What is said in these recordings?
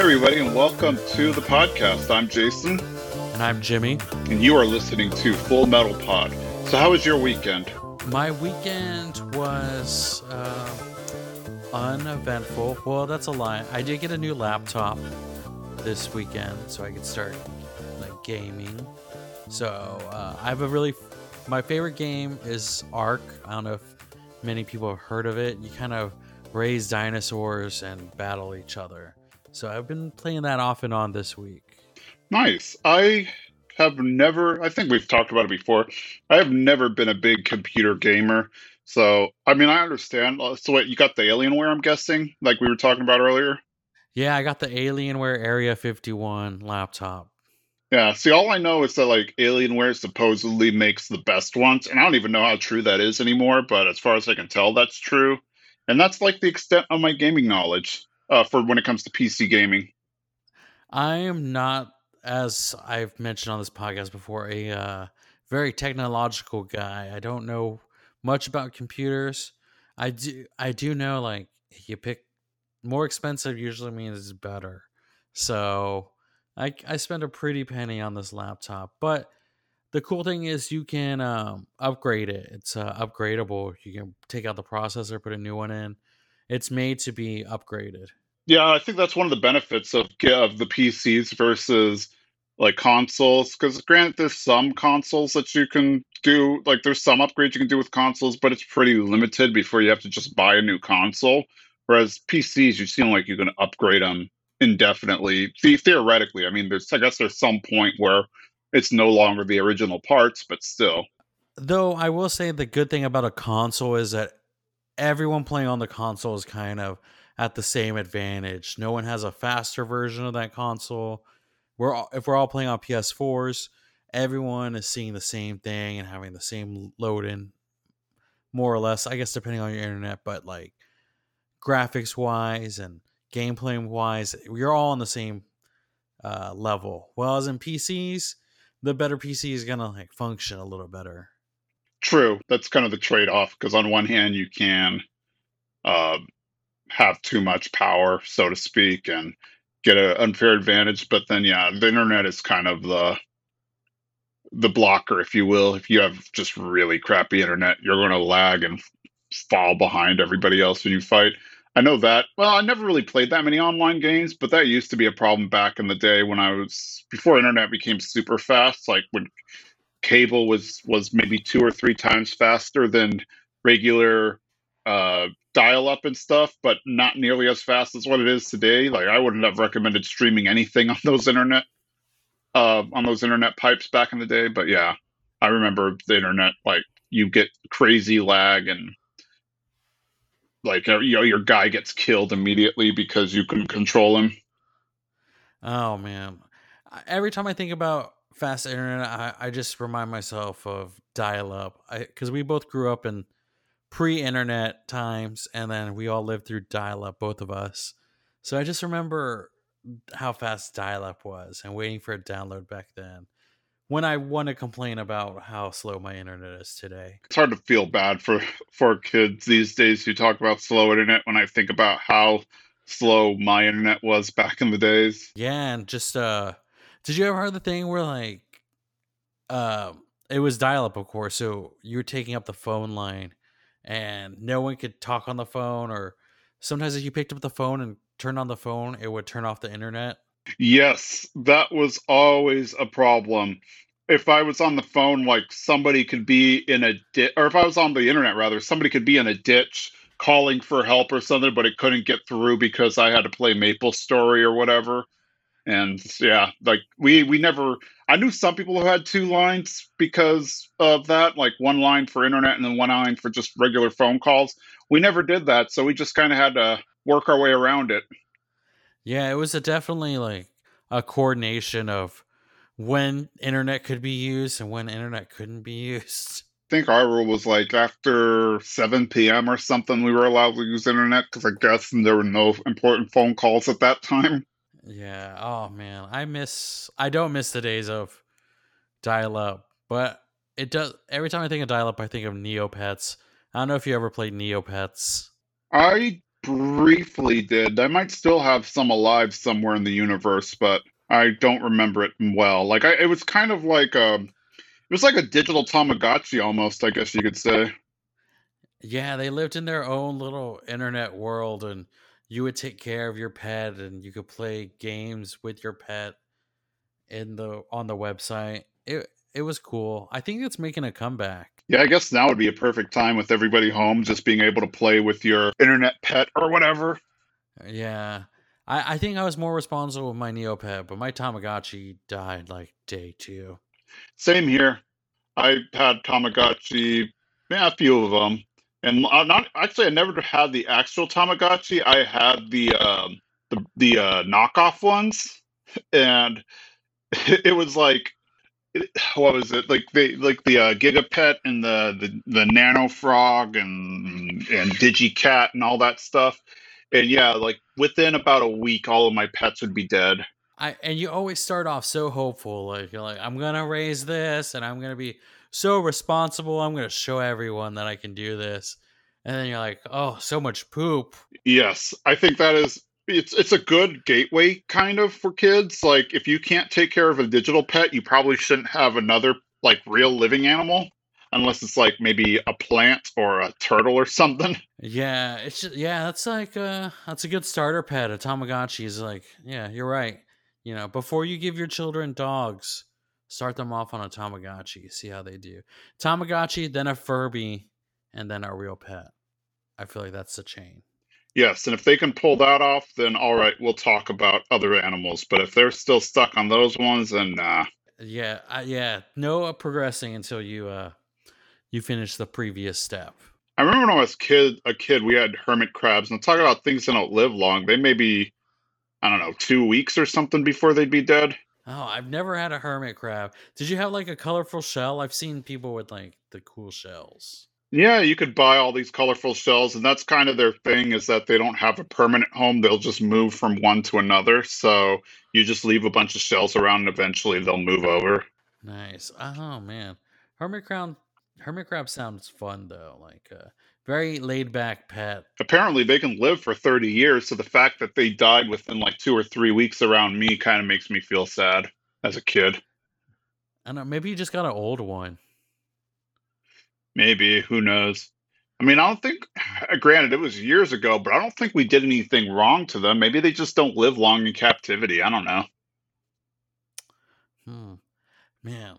Hey, everybody, and welcome to the podcast. I'm Jason, And I'm Jimmy. and you are listening to Full Metal Pod. So, how was your weekend? My weekend was uh, uneventful. Well, that's a lie. I did get a new laptop this weekend, so I could start like gaming. So uh, I have a really my favorite game is Ark. I don't know if many people have heard of it. You kind of raise dinosaurs and battle each other. So I've been playing that off and on this week. Nice. I have never, I think we've talked about it before. I have never been a big computer gamer. So, I mean, I understand. Uh, So, what, you got the Alienware, I'm guessing, like we were talking about earlier? Yeah, I got the Alienware Area 51 laptop. Yeah, see, all I know is that like Alienware supposedly makes the best ones, and I don't even know how true that is anymore, but as far as I can tell, that's true. And that's like the extent of my gaming knowledge uh, for when it comes to PC gaming. I am not, as I've mentioned on this podcast before, a uh, very technological guy. I don't know much about computers. I do, I do know like you pick more expensive usually means better. So I I spent a pretty penny on this laptop, but the cool thing is you can um, upgrade it. It's uh, upgradable. You can take out the processor, put a new one in. It's made to be upgraded. Yeah, I think that's one of the benefits of of the PCs versus like consoles. Because granted, there's some consoles that you can do, like there's some upgrades you can do with consoles, but it's pretty limited before you have to just buy a new console. Whereas PCs, you seem like you can upgrade them indefinitely. The- Theoretically, I mean, there's I guess there's some point where it's no longer the original parts, but still. Though I will say the good thing about a console is that everyone playing on the console is kind of at the same advantage. No one has a faster version of that console. We're all, if we're all playing on PS4s, everyone is seeing the same thing and having the same load in more or less, I guess depending on your internet, but like graphics wise and gameplay wise, we're all on the same uh, level. Well, as in PCs, the better PC is gonna like function a little better. True, that's kind of the trade-off. Because on one hand, you can uh, have too much power, so to speak, and get an unfair advantage. But then, yeah, the internet is kind of the the blocker, if you will. If you have just really crappy internet, you're going to lag and fall behind everybody else when you fight. I know that. Well, I never really played that many online games, but that used to be a problem back in the day when I was before internet became super fast. Like when cable was was maybe two or three times faster than regular uh, dial up and stuff, but not nearly as fast as what it is today. Like I wouldn't have recommended streaming anything on those internet uh, on those internet pipes back in the day. But yeah, I remember the internet like you get crazy lag and like you know your guy gets killed immediately because you can control him. Oh man, every time I think about fast internet, I, I just remind myself of dial up. I Because we both grew up in pre-internet times, and then we all lived through dial up, both of us. So I just remember how fast dial up was and waiting for a download back then. When I want to complain about how slow my internet is today. It's hard to feel bad for for kids these days who talk about slow internet when I think about how slow my internet was back in the days. Yeah, and just uh did you ever heard the thing where like uh it was dial up of course, so you were taking up the phone line and no one could talk on the phone or sometimes if you picked up the phone and turned on the phone, it would turn off the internet. Yes, that was always a problem. If I was on the phone, like somebody could be in a ditch, or if I was on the internet, rather, somebody could be in a ditch calling for help or something, but it couldn't get through because I had to play Maple Story or whatever. And yeah, like we we never. I knew some people who had two lines because of that, like one line for internet and then one line for just regular phone calls. We never did that, so we just kind of had to work our way around it. Yeah, it was a definitely like a coordination of when internet could be used and when internet couldn't be used. I think our rule was like after 7 p.m. or something, we were allowed to use internet because I guess there were no important phone calls at that time. Yeah. Oh man, I miss. I don't miss the days of dial up, but it does. Every time I think of dial up, I think of Neopets. I don't know if you ever played Neopets. I briefly did. I might still have some alive somewhere in the universe, but I don't remember it well. Like I, it was kind of like a, it was like a digital Tamagotchi almost. I guess you could say. Yeah, they lived in their own little internet world, and you would take care of your pet, and you could play games with your pet in the on the website. It it was cool. I think it's making a comeback. Yeah, I guess now would be a perfect time with everybody home, just being able to play with your internet pet or whatever. Uh, yeah. I, I think I was more responsible with my Neopet, but my Tamagotchi died like day two. Same here. I had Tamagotchi, yeah, a few of them, and uh, not actually. I never had the actual Tamagotchi. I had the um, the the uh, knockoff ones, and it was like what was it like they like the uh, gigapet and the the the nano frog and and digicat and all that stuff and yeah like within about a week all of my pets would be dead I and you always start off so hopeful like you're like I'm gonna raise this and I'm gonna be so responsible I'm gonna show everyone that I can do this and then you're like oh so much poop yes I think that is it's it's a good gateway kind of for kids. Like if you can't take care of a digital pet, you probably shouldn't have another like real living animal unless it's like maybe a plant or a turtle or something. Yeah, it's just, yeah, that's like uh that's a good starter pet. A Tamagotchi is like, yeah, you're right. You know, before you give your children dogs, start them off on a Tamagotchi, see how they do. Tamagotchi, then a Furby, and then a real pet. I feel like that's the chain. Yes, and if they can pull that off, then all right, we'll talk about other animals. But if they're still stuck on those ones, then nah. Yeah, uh, yeah, no progressing until you uh you finish the previous step. I remember when I was kid a kid, we had hermit crabs, and talk about things that don't live long. They may be, I don't know, two weeks or something before they'd be dead. Oh, I've never had a hermit crab. Did you have like a colorful shell? I've seen people with like the cool shells. Yeah, you could buy all these colorful shells, and that's kind of their thing is that they don't have a permanent home. They'll just move from one to another. So you just leave a bunch of shells around, and eventually they'll move over. Nice. Oh man, hermit crab. Hermit crab sounds fun though. Like a very laid back pet. Apparently, they can live for thirty years. So the fact that they died within like two or three weeks around me kind of makes me feel sad as a kid. I know. Maybe you just got an old one. Maybe who knows? I mean, I don't think. Granted, it was years ago, but I don't think we did anything wrong to them. Maybe they just don't live long in captivity. I don't know. Hmm. Man,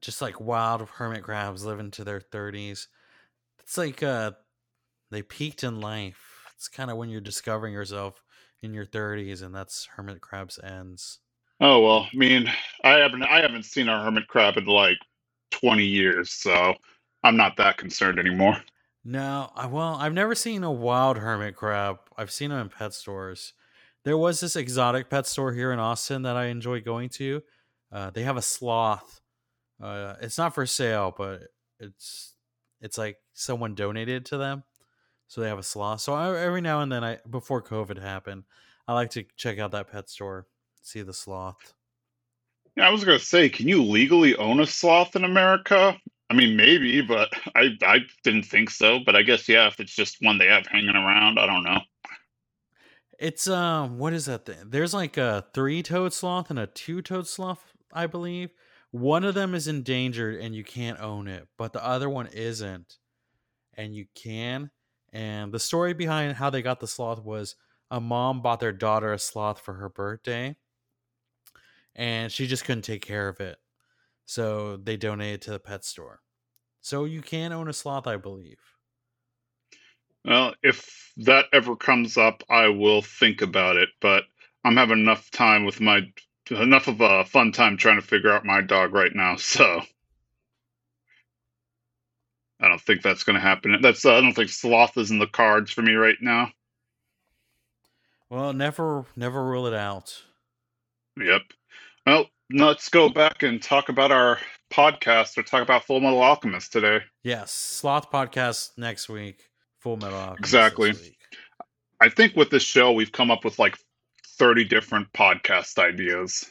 just like wild hermit crabs living to their thirties. It's like uh, they peaked in life. It's kind of when you're discovering yourself in your thirties, and that's hermit crabs ends. Oh well, I mean, I haven't I haven't seen a hermit crab in like twenty years, so I'm not that concerned anymore. No, I well, I've never seen a wild hermit crab. I've seen them in pet stores. There was this exotic pet store here in Austin that I enjoy going to. Uh, they have a sloth. Uh, it's not for sale, but it's it's like someone donated to them, so they have a sloth. So I, every now and then, I before COVID happened, I like to check out that pet store, see the sloth. Yeah, I was gonna say, can you legally own a sloth in America? I mean, maybe, but I I didn't think so. But I guess yeah, if it's just one they have hanging around, I don't know. It's um, what is that thing? There's like a three-toed sloth and a two-toed sloth, I believe. One of them is endangered and you can't own it, but the other one isn't, and you can. And the story behind how they got the sloth was a mom bought their daughter a sloth for her birthday, and she just couldn't take care of it so they donated to the pet store. So you can own a sloth, I believe. Well, if that ever comes up, I will think about it. But I'm having enough time with my enough of a fun time trying to figure out my dog right now. So I don't think that's going to happen. That's uh, I don't think sloth is in the cards for me right now. Well, never never rule it out. Yep. Well, let's go back and talk about our podcast or talk about Full Metal Alchemist today. Yes, Sloth podcast next week. Full Metal Alchemist. Exactly. I think with this show, we've come up with like 30 different podcast ideas.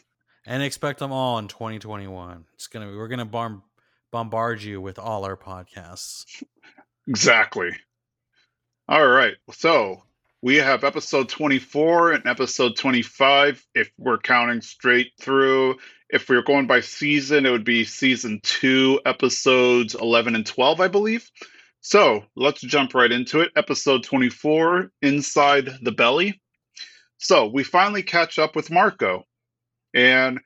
And expect them all in 2021. It's gonna be we're gonna bomb, bombard you with all our podcasts. Exactly. All right. So we have episode 24 and episode 25 if we're counting straight through. If we are going by season, it would be season two, episodes 11 and 12, I believe. So let's jump right into it. Episode 24 Inside the Belly. So we finally catch up with Marco, and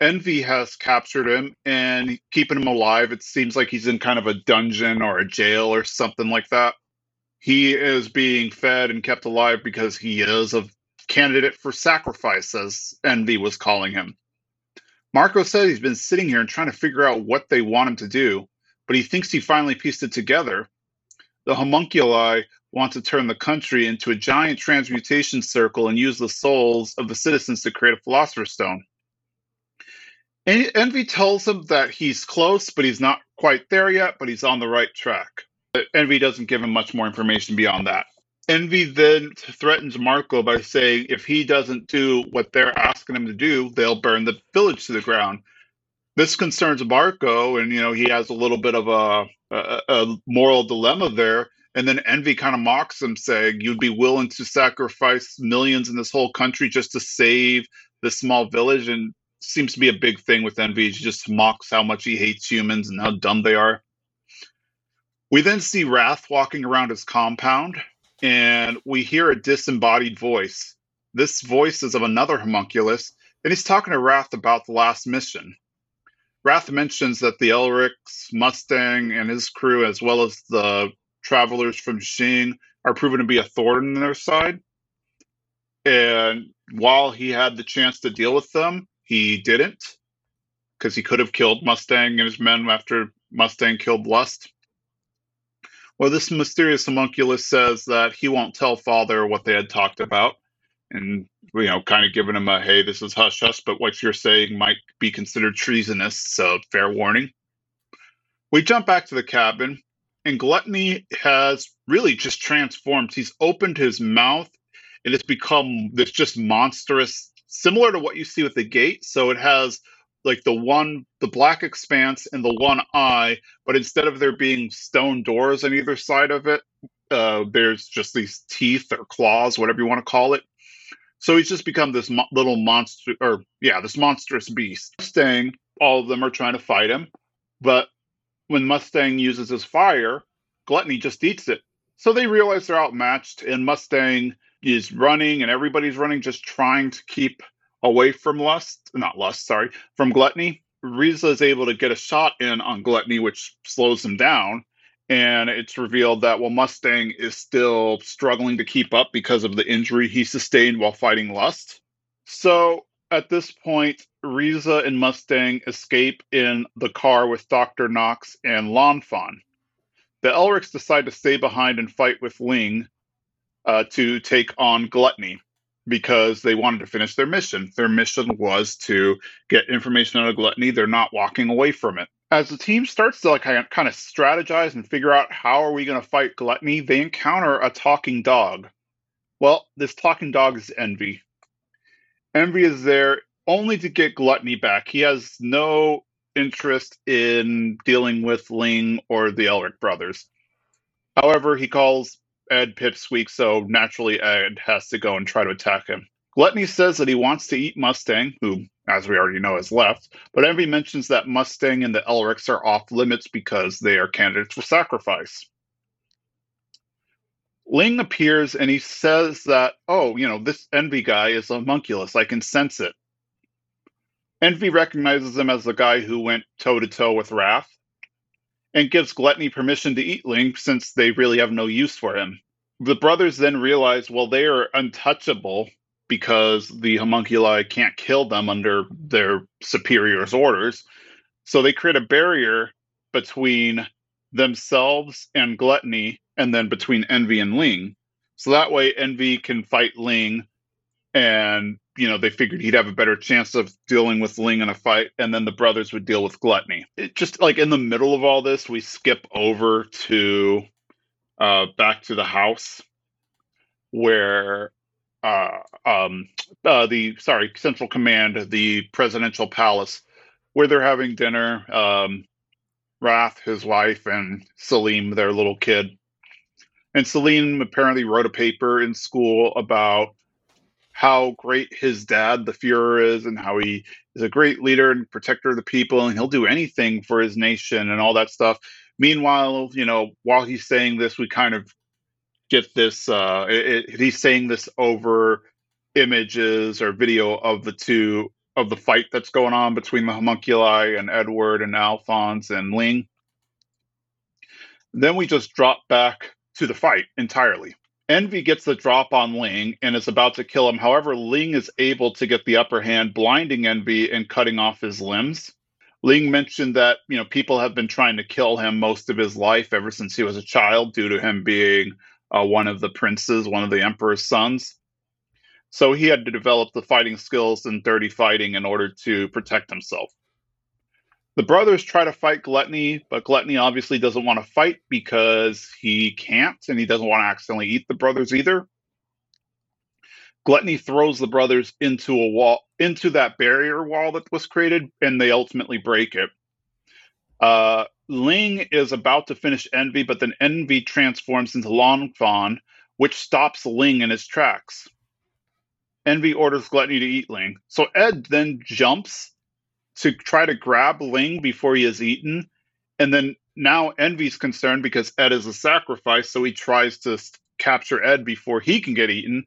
Envy has captured him and keeping him alive. It seems like he's in kind of a dungeon or a jail or something like that. He is being fed and kept alive because he is a candidate for sacrifice, as Envy was calling him. Marco said he's been sitting here and trying to figure out what they want him to do, but he thinks he finally pieced it together. The homunculi want to turn the country into a giant transmutation circle and use the souls of the citizens to create a philosopher's stone. Envy tells him that he's close, but he's not quite there yet, but he's on the right track. Envy doesn't give him much more information beyond that. Envy then threatens Marco by saying if he doesn't do what they're asking him to do, they'll burn the village to the ground. This concerns Marco, and you know he has a little bit of a, a, a moral dilemma there. And then Envy kind of mocks him, saying, "You'd be willing to sacrifice millions in this whole country just to save this small village?" And seems to be a big thing with Envy. He just mocks how much he hates humans and how dumb they are. We then see Wrath walking around his compound, and we hear a disembodied voice. This voice is of another homunculus, and he's talking to Wrath about the last mission. Wrath mentions that the Elric's Mustang and his crew, as well as the travelers from Xing, are proven to be a thorn in their side. And while he had the chance to deal with them, he didn't, because he could have killed Mustang and his men after Mustang killed Lust. Well, this mysterious homunculus says that he won't tell Father what they had talked about, and you know, kind of giving him a hey, this is hush hush, but what you're saying might be considered treasonous, so fair warning. We jump back to the cabin, and Gluttony has really just transformed. He's opened his mouth, and it's become this just monstrous, similar to what you see with the gate. So it has like the one the black expanse and the one eye but instead of there being stone doors on either side of it uh, there's just these teeth or claws whatever you want to call it so he's just become this mo- little monster or yeah this monstrous beast mustang all of them are trying to fight him but when mustang uses his fire gluttony just eats it so they realize they're outmatched and mustang is running and everybody's running just trying to keep away from lust, not lust, sorry, from gluttony. Riza is able to get a shot in on gluttony, which slows him down. And it's revealed that while Mustang is still struggling to keep up because of the injury he sustained while fighting lust. So at this point, Riza and Mustang escape in the car with Dr. Knox and Lanfan. The Elrics decide to stay behind and fight with Ling uh, to take on Gluttony because they wanted to finish their mission. Their mission was to get information out of gluttony. They're not walking away from it. As the team starts to like kind of strategize and figure out how are we going to fight gluttony, they encounter a talking dog. Well, this talking dog is Envy. Envy is there only to get gluttony back. He has no interest in dealing with Ling or the Elric brothers. However, he calls Ed pipsqueaks, so naturally Ed has to go and try to attack him. Gluttony says that he wants to eat Mustang, who, as we already know, has left, but Envy mentions that Mustang and the Elrics are off limits because they are candidates for sacrifice. Ling appears and he says that, oh, you know, this Envy guy is a homunculus. I can sense it. Envy recognizes him as the guy who went toe to toe with Wrath and gives Gluttony permission to eat Ling since they really have no use for him. The brothers then realize, well, they are untouchable because the homunculi can't kill them under their superiors' orders. So they create a barrier between themselves and Gluttony, and then between Envy and Ling. So that way, Envy can fight Ling and you know they figured he'd have a better chance of dealing with Ling in a fight, and then the brothers would deal with Gluttony. It just like in the middle of all this, we skip over to uh, back to the house where uh, um, uh, the sorry Central Command, the presidential palace, where they're having dinner. Um, Wrath, his wife, and Selim, their little kid. And Selim apparently wrote a paper in school about how great his dad, the Fuhrer, is, and how he is a great leader and protector of the people, and he'll do anything for his nation and all that stuff. Meanwhile, you know, while he's saying this, we kind of get this. Uh, it, it, he's saying this over images or video of the two of the fight that's going on between the homunculi and Edward and Alphonse and Ling. Then we just drop back to the fight entirely. Envy gets the drop on Ling and is about to kill him. However, Ling is able to get the upper hand, blinding Envy and cutting off his limbs. Ling mentioned that you know people have been trying to kill him most of his life ever since he was a child, due to him being uh, one of the princes, one of the emperor's sons. So he had to develop the fighting skills and dirty fighting in order to protect himself. The brothers try to fight Gluttony, but Gluttony obviously doesn't want to fight because he can't and he doesn't want to accidentally eat the brothers either. Gluttony throws the brothers into a wall, into that barrier wall that was created, and they ultimately break it. Uh, Ling is about to finish Envy, but then Envy transforms into Lan Fan, which stops Ling in his tracks. Envy orders Gluttony to eat Ling. So Ed then jumps to try to grab Ling before he is eaten. And then now Envy's concerned because Ed is a sacrifice, so he tries to capture Ed before he can get eaten.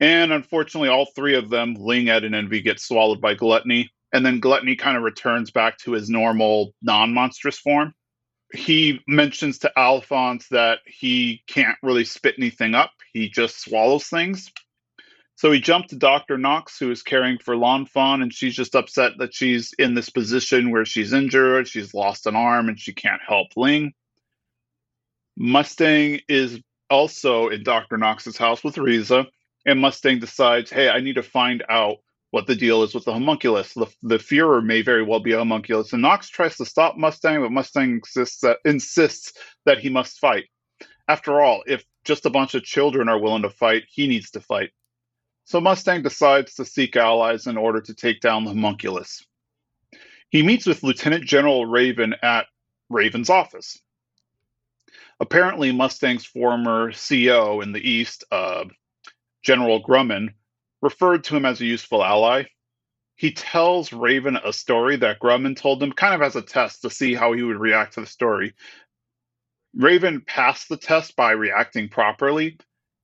And unfortunately, all three of them, Ling, Ed, and Envy, get swallowed by Gluttony. And then Gluttony kind of returns back to his normal, non monstrous form. He mentions to Alphonse that he can't really spit anything up, he just swallows things. So he jumped to Dr. Knox, who is caring for Lan Fan, and she's just upset that she's in this position where she's injured, she's lost an arm, and she can't help Ling. Mustang is also in Dr. Knox's house with Riza, and Mustang decides, hey, I need to find out what the deal is with the homunculus. The, the Fuhrer may very well be a homunculus. And Knox tries to stop Mustang, but Mustang insists that, insists that he must fight. After all, if just a bunch of children are willing to fight, he needs to fight. So Mustang decides to seek allies in order to take down the homunculus. He meets with Lieutenant General Raven at Raven's office. Apparently, Mustang's former CO in the East, uh, General Grumman, referred to him as a useful ally. He tells Raven a story that Grumman told him, kind of as a test to see how he would react to the story. Raven passed the test by reacting properly,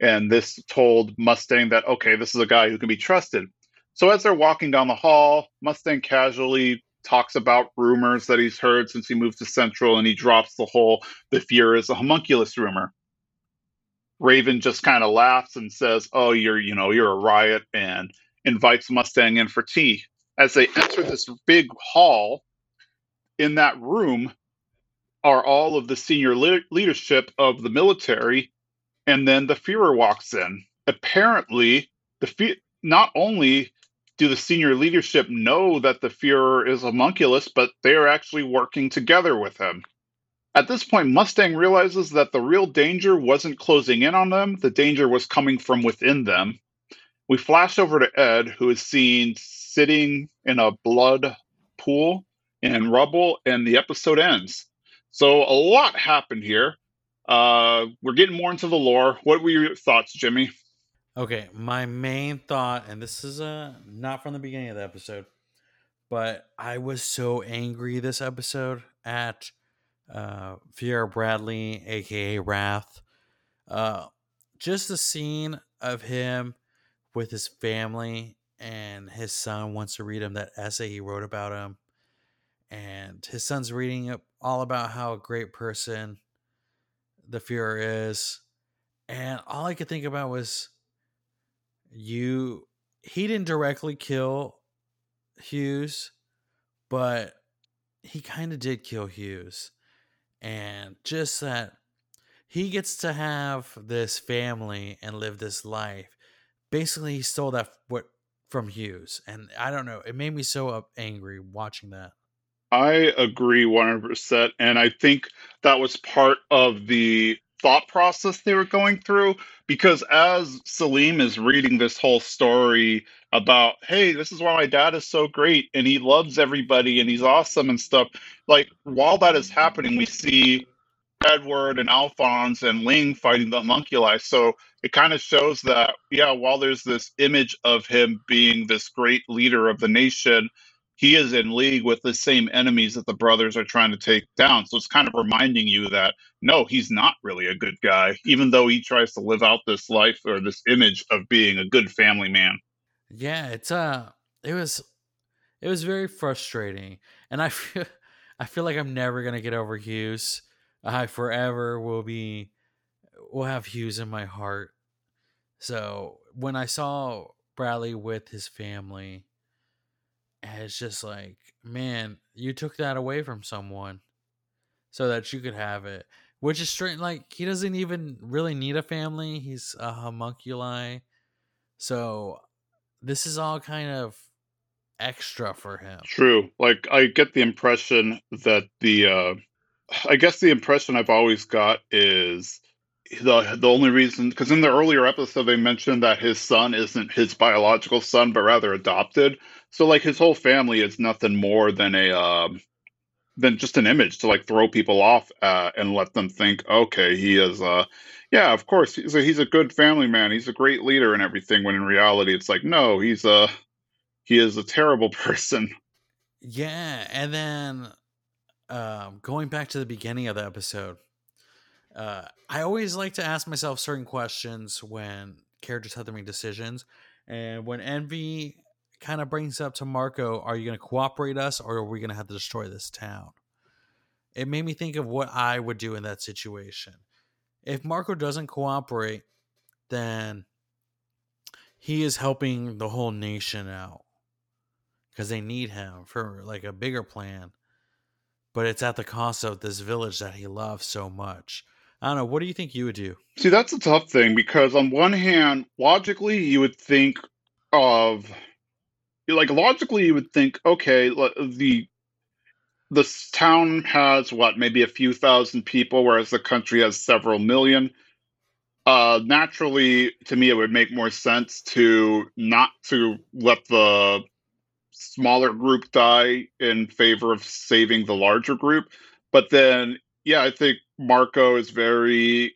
and this told Mustang that, okay, this is a guy who can be trusted. So as they're walking down the hall, Mustang casually talks about rumors that he's heard since he moved to Central, and he drops the whole the Fuhrer is a homunculus rumor. Raven just kind of laughs and says, "Oh, you're you know you're a riot," and invites Mustang in for tea. As they enter this big hall, in that room are all of the senior le- leadership of the military and then the Fuhrer walks in. Apparently, the not only do the senior leadership know that the Fuhrer is a homunculus, but they are actually working together with him. At this point, Mustang realizes that the real danger wasn't closing in on them, the danger was coming from within them. We flash over to Ed, who is seen sitting in a blood pool in rubble, and the episode ends. So, a lot happened here. Uh, we're getting more into the lore. What were your thoughts, Jimmy? Okay, my main thought, and this is uh not from the beginning of the episode, but I was so angry this episode at uh Fuhrer Bradley, aka Wrath. Uh just the scene of him with his family and his son wants to read him that essay he wrote about him. And his son's reading it all about how a great person the Fuhrer is, and all I could think about was you. He didn't directly kill Hughes, but he kind of did kill Hughes, and just that he gets to have this family and live this life. Basically, he stole that what from Hughes, and I don't know. It made me so angry watching that. I agree 100%. And I think that was part of the thought process they were going through because as Selim is reading this whole story about, hey, this is why my dad is so great and he loves everybody and he's awesome and stuff, like while that is happening, we see Edward and Alphonse and Ling fighting the homunculi. So it kind of shows that, yeah, while there's this image of him being this great leader of the nation, he is in league with the same enemies that the brothers are trying to take down. So it's kind of reminding you that no, he's not really a good guy, even though he tries to live out this life or this image of being a good family man. Yeah, it's uh it was it was very frustrating. And I feel I feel like I'm never gonna get over Hughes. I forever will be will have Hughes in my heart. So when I saw Bradley with his family, it's just like, man, you took that away from someone so that you could have it. Which is straight like he doesn't even really need a family. He's a homunculi. So this is all kind of extra for him. True. Like I get the impression that the uh I guess the impression I've always got is the the only reason because in the earlier episode they mentioned that his son isn't his biological son but rather adopted. So like his whole family is nothing more than a um than just an image to like throw people off uh, and let them think, okay, he is uh yeah, of course he's a, he's a good family man. He's a great leader and everything when in reality it's like no, he's a he is a terrible person. Yeah, and then um, going back to the beginning of the episode, uh, I always like to ask myself certain questions when characters have to make decisions. And when Envy kind of brings up to Marco, are you going to cooperate us or are we going to have to destroy this town? It made me think of what I would do in that situation. If Marco doesn't cooperate, then he is helping the whole nation out because they need him for like a bigger plan. But it's at the cost of this village that he loves so much. I don't know. What do you think you would do? See, that's a tough thing because on one hand, logically, you would think of like logically you would think, okay, the this town has what maybe a few thousand people, whereas the country has several million. Uh, naturally, to me, it would make more sense to not to let the smaller group die in favor of saving the larger group. But then, yeah, I think Marco is very,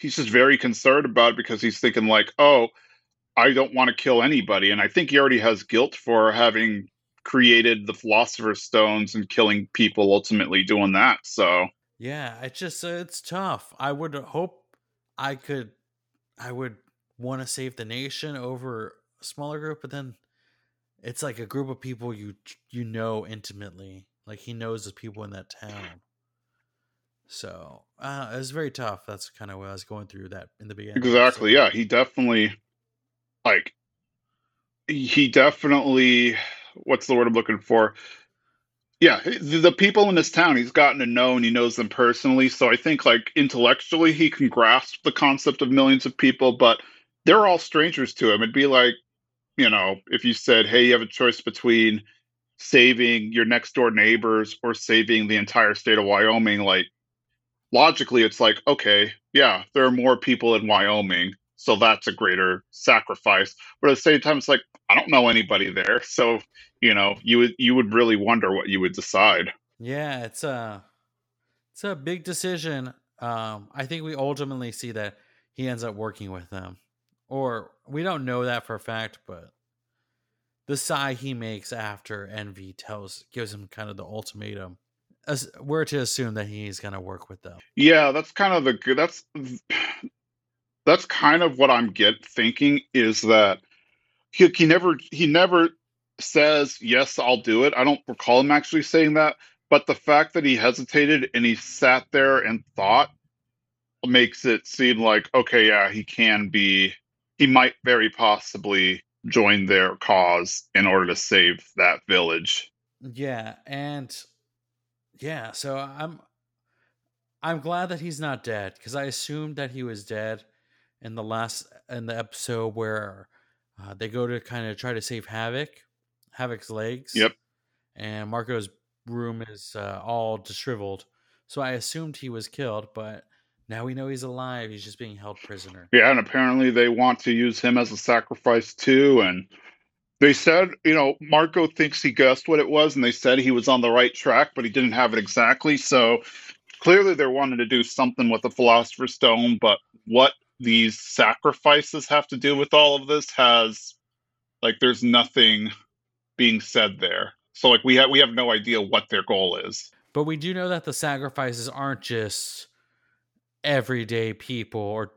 he's just very concerned about it because he's thinking, like, oh, I don't want to kill anybody. And I think he already has guilt for having created the Philosopher's Stones and killing people, ultimately doing that. So, yeah, it's just, uh, it's tough. I would hope I could, I would want to save the nation over a smaller group, but then it's like a group of people you you know intimately. Like he knows the people in that town. So uh, it was very tough. That's kind of what I was going through that in the beginning. Exactly. So. Yeah, he definitely like he definitely what's the word I'm looking for? Yeah, the people in this town he's gotten to know and he knows them personally. So I think like intellectually he can grasp the concept of millions of people, but they're all strangers to him. It'd be like you know, if you said, hey, you have a choice between saving your next door neighbors or saving the entire state of Wyoming, like logically, it's like, okay, yeah, there are more people in Wyoming. So that's a greater sacrifice. But at the same time, it's like, I don't know anybody there. So, you know, you would you would really wonder what you would decide. Yeah, it's a it's a big decision. Um, I think we ultimately see that he ends up working with them or we don't know that for a fact, but the sigh he makes after Envy tells gives him kind of the ultimatum. As we're to assume that he's going to work with them. Yeah, that's kind of the good. That's that's kind of what I'm get thinking is that he, he never he never says yes, I'll do it. I don't recall him actually saying that, but the fact that he hesitated and he sat there and thought makes it seem like okay, yeah, he can be he might very possibly join their cause in order to save that village. Yeah, and yeah, so I'm I'm glad that he's not dead because I assumed that he was dead in the last in the episode where uh, they go to kind of try to save Havoc, Havoc's legs. Yep. And Marco's room is uh, all disheveled, so I assumed he was killed, but now we know he's alive. He's just being held prisoner. Yeah, and apparently they want to use him as a sacrifice too. And they said, you know, Marco thinks he guessed what it was, and they said he was on the right track, but he didn't have it exactly. So clearly they're wanting to do something with the Philosopher's Stone, but what these sacrifices have to do with all of this has like there's nothing being said there. So like we have we have no idea what their goal is. But we do know that the sacrifices aren't just everyday people or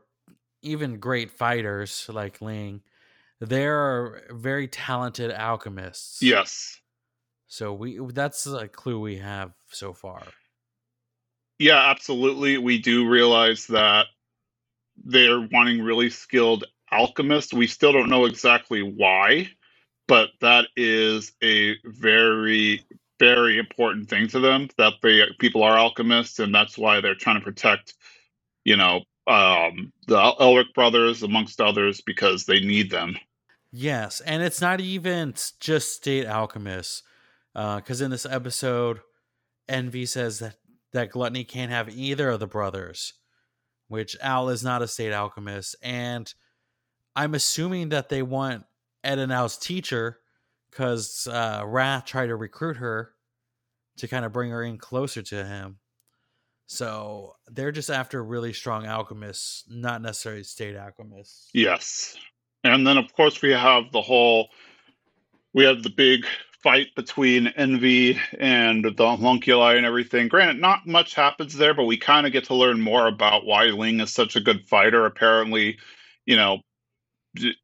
even great fighters like Ling. They're very talented alchemists. Yes. So we that's a clue we have so far. Yeah, absolutely. We do realize that they're wanting really skilled alchemists. We still don't know exactly why, but that is a very very important thing to them that the people are alchemists and that's why they're trying to protect you know um the Elric brothers amongst others because they need them. Yes, and it's not even just state alchemists because uh, in this episode Envy says that that Gluttony can't have either of the brothers, which Al is not a state alchemist. And I'm assuming that they want Ed and Al's teacher because uh, Wrath tried to recruit her to kind of bring her in closer to him. So they're just after really strong alchemists, not necessarily state alchemists. Yes. And then, of course, we have the whole, we have the big fight between Envy and the homunculi and everything. Granted, not much happens there, but we kind of get to learn more about why Ling is such a good fighter. Apparently, you know,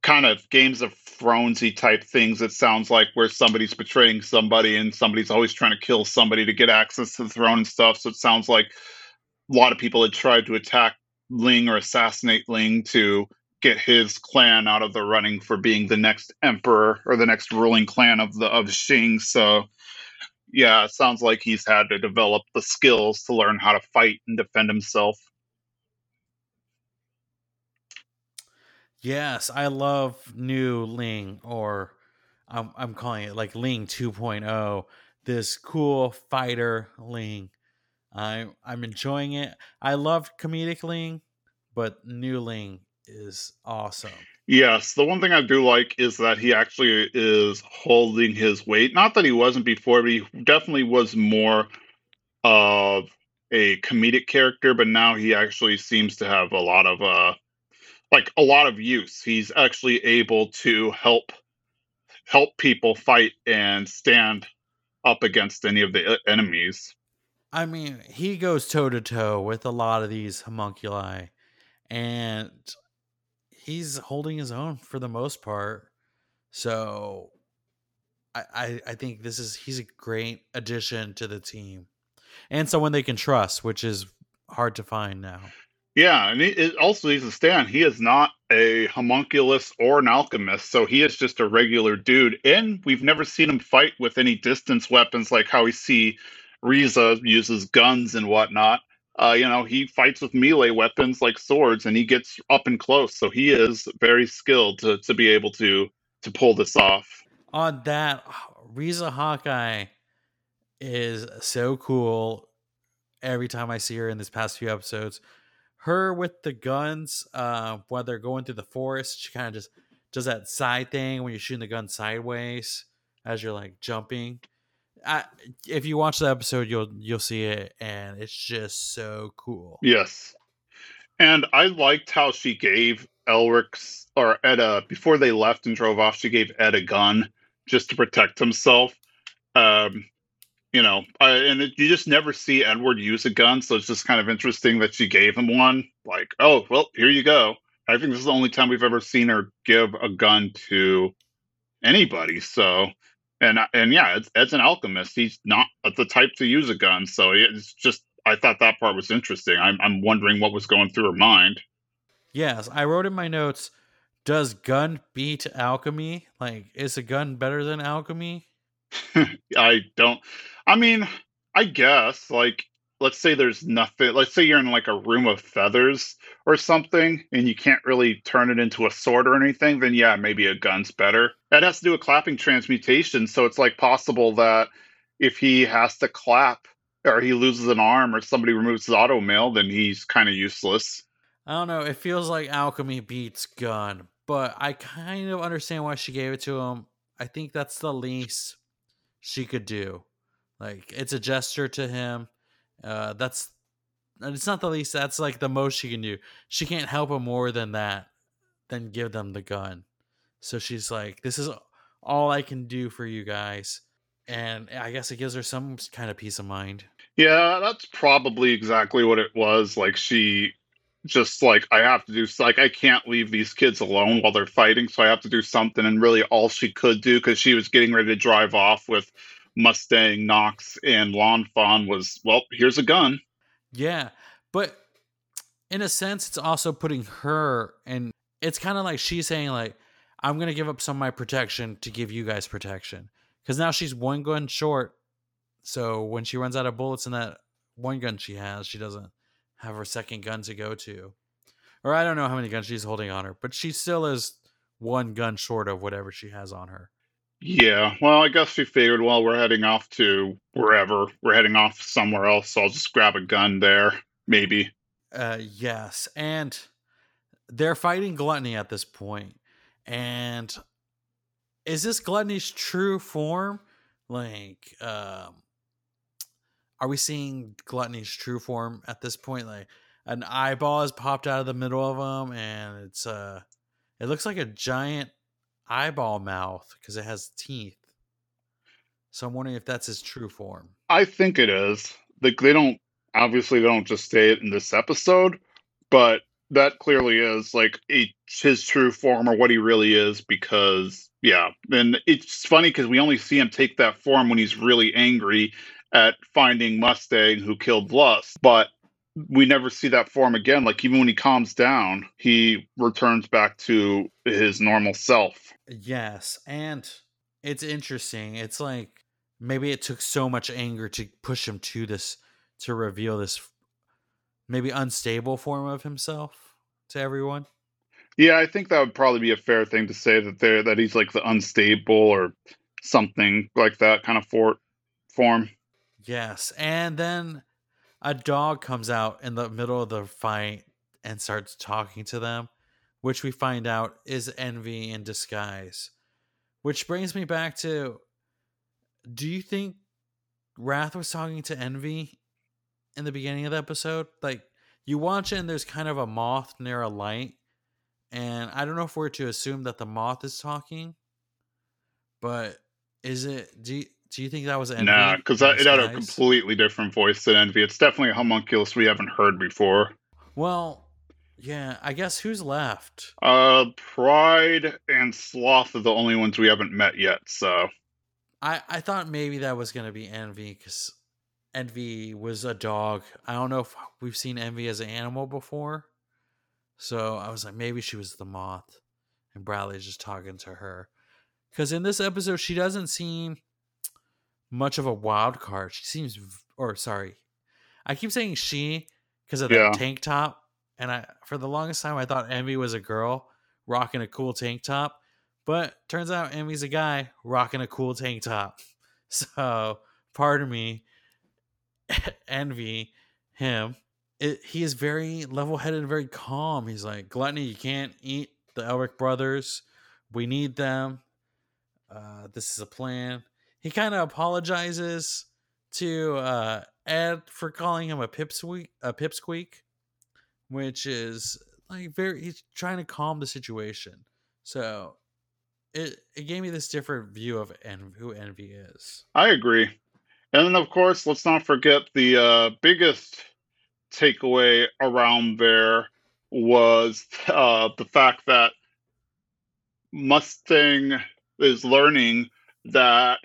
kind of games of thronesy type things it sounds like where somebody's betraying somebody and somebody's always trying to kill somebody to get access to the throne and stuff so it sounds like a lot of people had tried to attack ling or assassinate ling to get his clan out of the running for being the next emperor or the next ruling clan of the of Xing. So yeah, it sounds like he's had to develop the skills to learn how to fight and defend himself. Yes, I love new Ling or I'm I'm calling it like Ling 2.0. This cool fighter Ling. I'm I'm enjoying it. I love comedic Ling, but new Ling is awesome. Yes, the one thing I do like is that he actually is holding his weight. Not that he wasn't before, but he definitely was more of a comedic character, but now he actually seems to have a lot of uh like a lot of use. He's actually able to help help people fight and stand up against any of the enemies. I mean, he goes toe to toe with a lot of these homunculi, and he's holding his own for the most part. So I, I, I think this is he's a great addition to the team. And someone they can trust, which is hard to find now. Yeah, and it also needs to stand. He is not a homunculus or an alchemist, so he is just a regular dude. And we've never seen him fight with any distance weapons like how we see Riza uses guns and whatnot. Uh, you know, he fights with melee weapons like swords, and he gets up and close. So he is very skilled to to be able to to pull this off. On that, Riza Hawkeye is so cool. Every time I see her in this past few episodes, her with the guns, uh, while they're going through the forest, she kind of just does that side thing when you're shooting the gun sideways as you're like jumping. I, if you watch the episode, you'll you'll see it, and it's just so cool. Yes, and I liked how she gave Elric's or Ed before they left and drove off. She gave Ed a gun just to protect himself. Um, you know, I, and it, you just never see Edward use a gun, so it's just kind of interesting that she gave him one. Like, oh, well, here you go. I think this is the only time we've ever seen her give a gun to anybody. So and and yeah, Ed's, Ed's an alchemist. He's not the type to use a gun, so it's just I thought that part was interesting. I'm I'm wondering what was going through her mind. Yes, I wrote in my notes. Does gun beat alchemy? Like, is a gun better than alchemy? I don't. I mean, I guess like let's say there's nothing let's say you're in like a room of feathers or something and you can't really turn it into a sword or anything then yeah maybe a gun's better. That has to do with clapping transmutation so it's like possible that if he has to clap or he loses an arm or somebody removes his auto mail then he's kind of useless. I don't know it feels like alchemy beats gun but i kind of understand why she gave it to him. I think that's the least she could do. Like it's a gesture to him uh, that's it's not the least. That's like the most she can do. She can't help him more than that, than give them the gun. So she's like, "This is all I can do for you guys," and I guess it gives her some kind of peace of mind. Yeah, that's probably exactly what it was. Like she just like I have to do like I can't leave these kids alone while they're fighting, so I have to do something. And really, all she could do because she was getting ready to drive off with Mustang, Knox, and Lan Fan was well, here's a gun. Yeah, but in a sense, it's also putting her and it's kind of like she's saying like I'm gonna give up some of my protection to give you guys protection because now she's one gun short. So when she runs out of bullets in that one gun she has, she doesn't have her second gun to go to. Or I don't know how many guns she's holding on her, but she still is one gun short of whatever she has on her. Yeah, well, I guess we figured, well, we're heading off to wherever. We're heading off somewhere else, so I'll just grab a gun there, maybe. Uh, yes, and they're fighting Gluttony at this point. And is this Gluttony's true form? Like, um, are we seeing Gluttony's true form at this point? Like an eyeball has popped out of the middle of him, and it's uh, it looks like a giant eyeball mouth because it has teeth. So I'm wondering if that's his true form. I think it is. Like they don't obviously they don't just say it in this episode, but that clearly is like a, his true form or what he really is because yeah and it's funny because we only see him take that form when he's really angry at finding Mustang who killed Lust, but we never see that form again. Like even when he calms down, he returns back to his normal self. Yes, and it's interesting. It's like maybe it took so much anger to push him to this to reveal this maybe unstable form of himself to everyone. Yeah, I think that would probably be a fair thing to say that there that he's like the unstable or something like that kind of for form. Yes, and then a dog comes out in the middle of the fight and starts talking to them, which we find out is envy in disguise. Which brings me back to do you think Wrath was talking to Envy in the beginning of the episode? Like you watch it and there's kind of a moth near a light. And I don't know if we're to assume that the moth is talking, but is it do you, do you think that was Envy? Nah, because it had a completely different voice than Envy. It's definitely a homunculus we haven't heard before. Well, yeah, I guess who's left? Uh, Pride and Sloth are the only ones we haven't met yet. So, I I thought maybe that was gonna be Envy because Envy was a dog. I don't know if we've seen Envy as an animal before, so I was like maybe she was the moth, and Bradley's just talking to her. Because in this episode, she doesn't seem much of a wild card. She seems, or sorry, I keep saying she because of yeah. that tank top, and I for the longest time I thought Envy was a girl rocking a cool tank top, but turns out Envy's a guy rocking a cool tank top. So, pardon me, Envy him. It, he is very level-headed and very calm. He's like, Gluttony, you can't eat the Elric brothers. We need them. Uh, this is a plan he kind of apologizes to uh, Ed for calling him a pipsqueak, a pipsqueak, which is like very he's trying to calm the situation. So it it gave me this different view of en- who Envy is. I agree, and then of course let's not forget the uh, biggest takeaway around there was uh, the fact that Mustang is learning that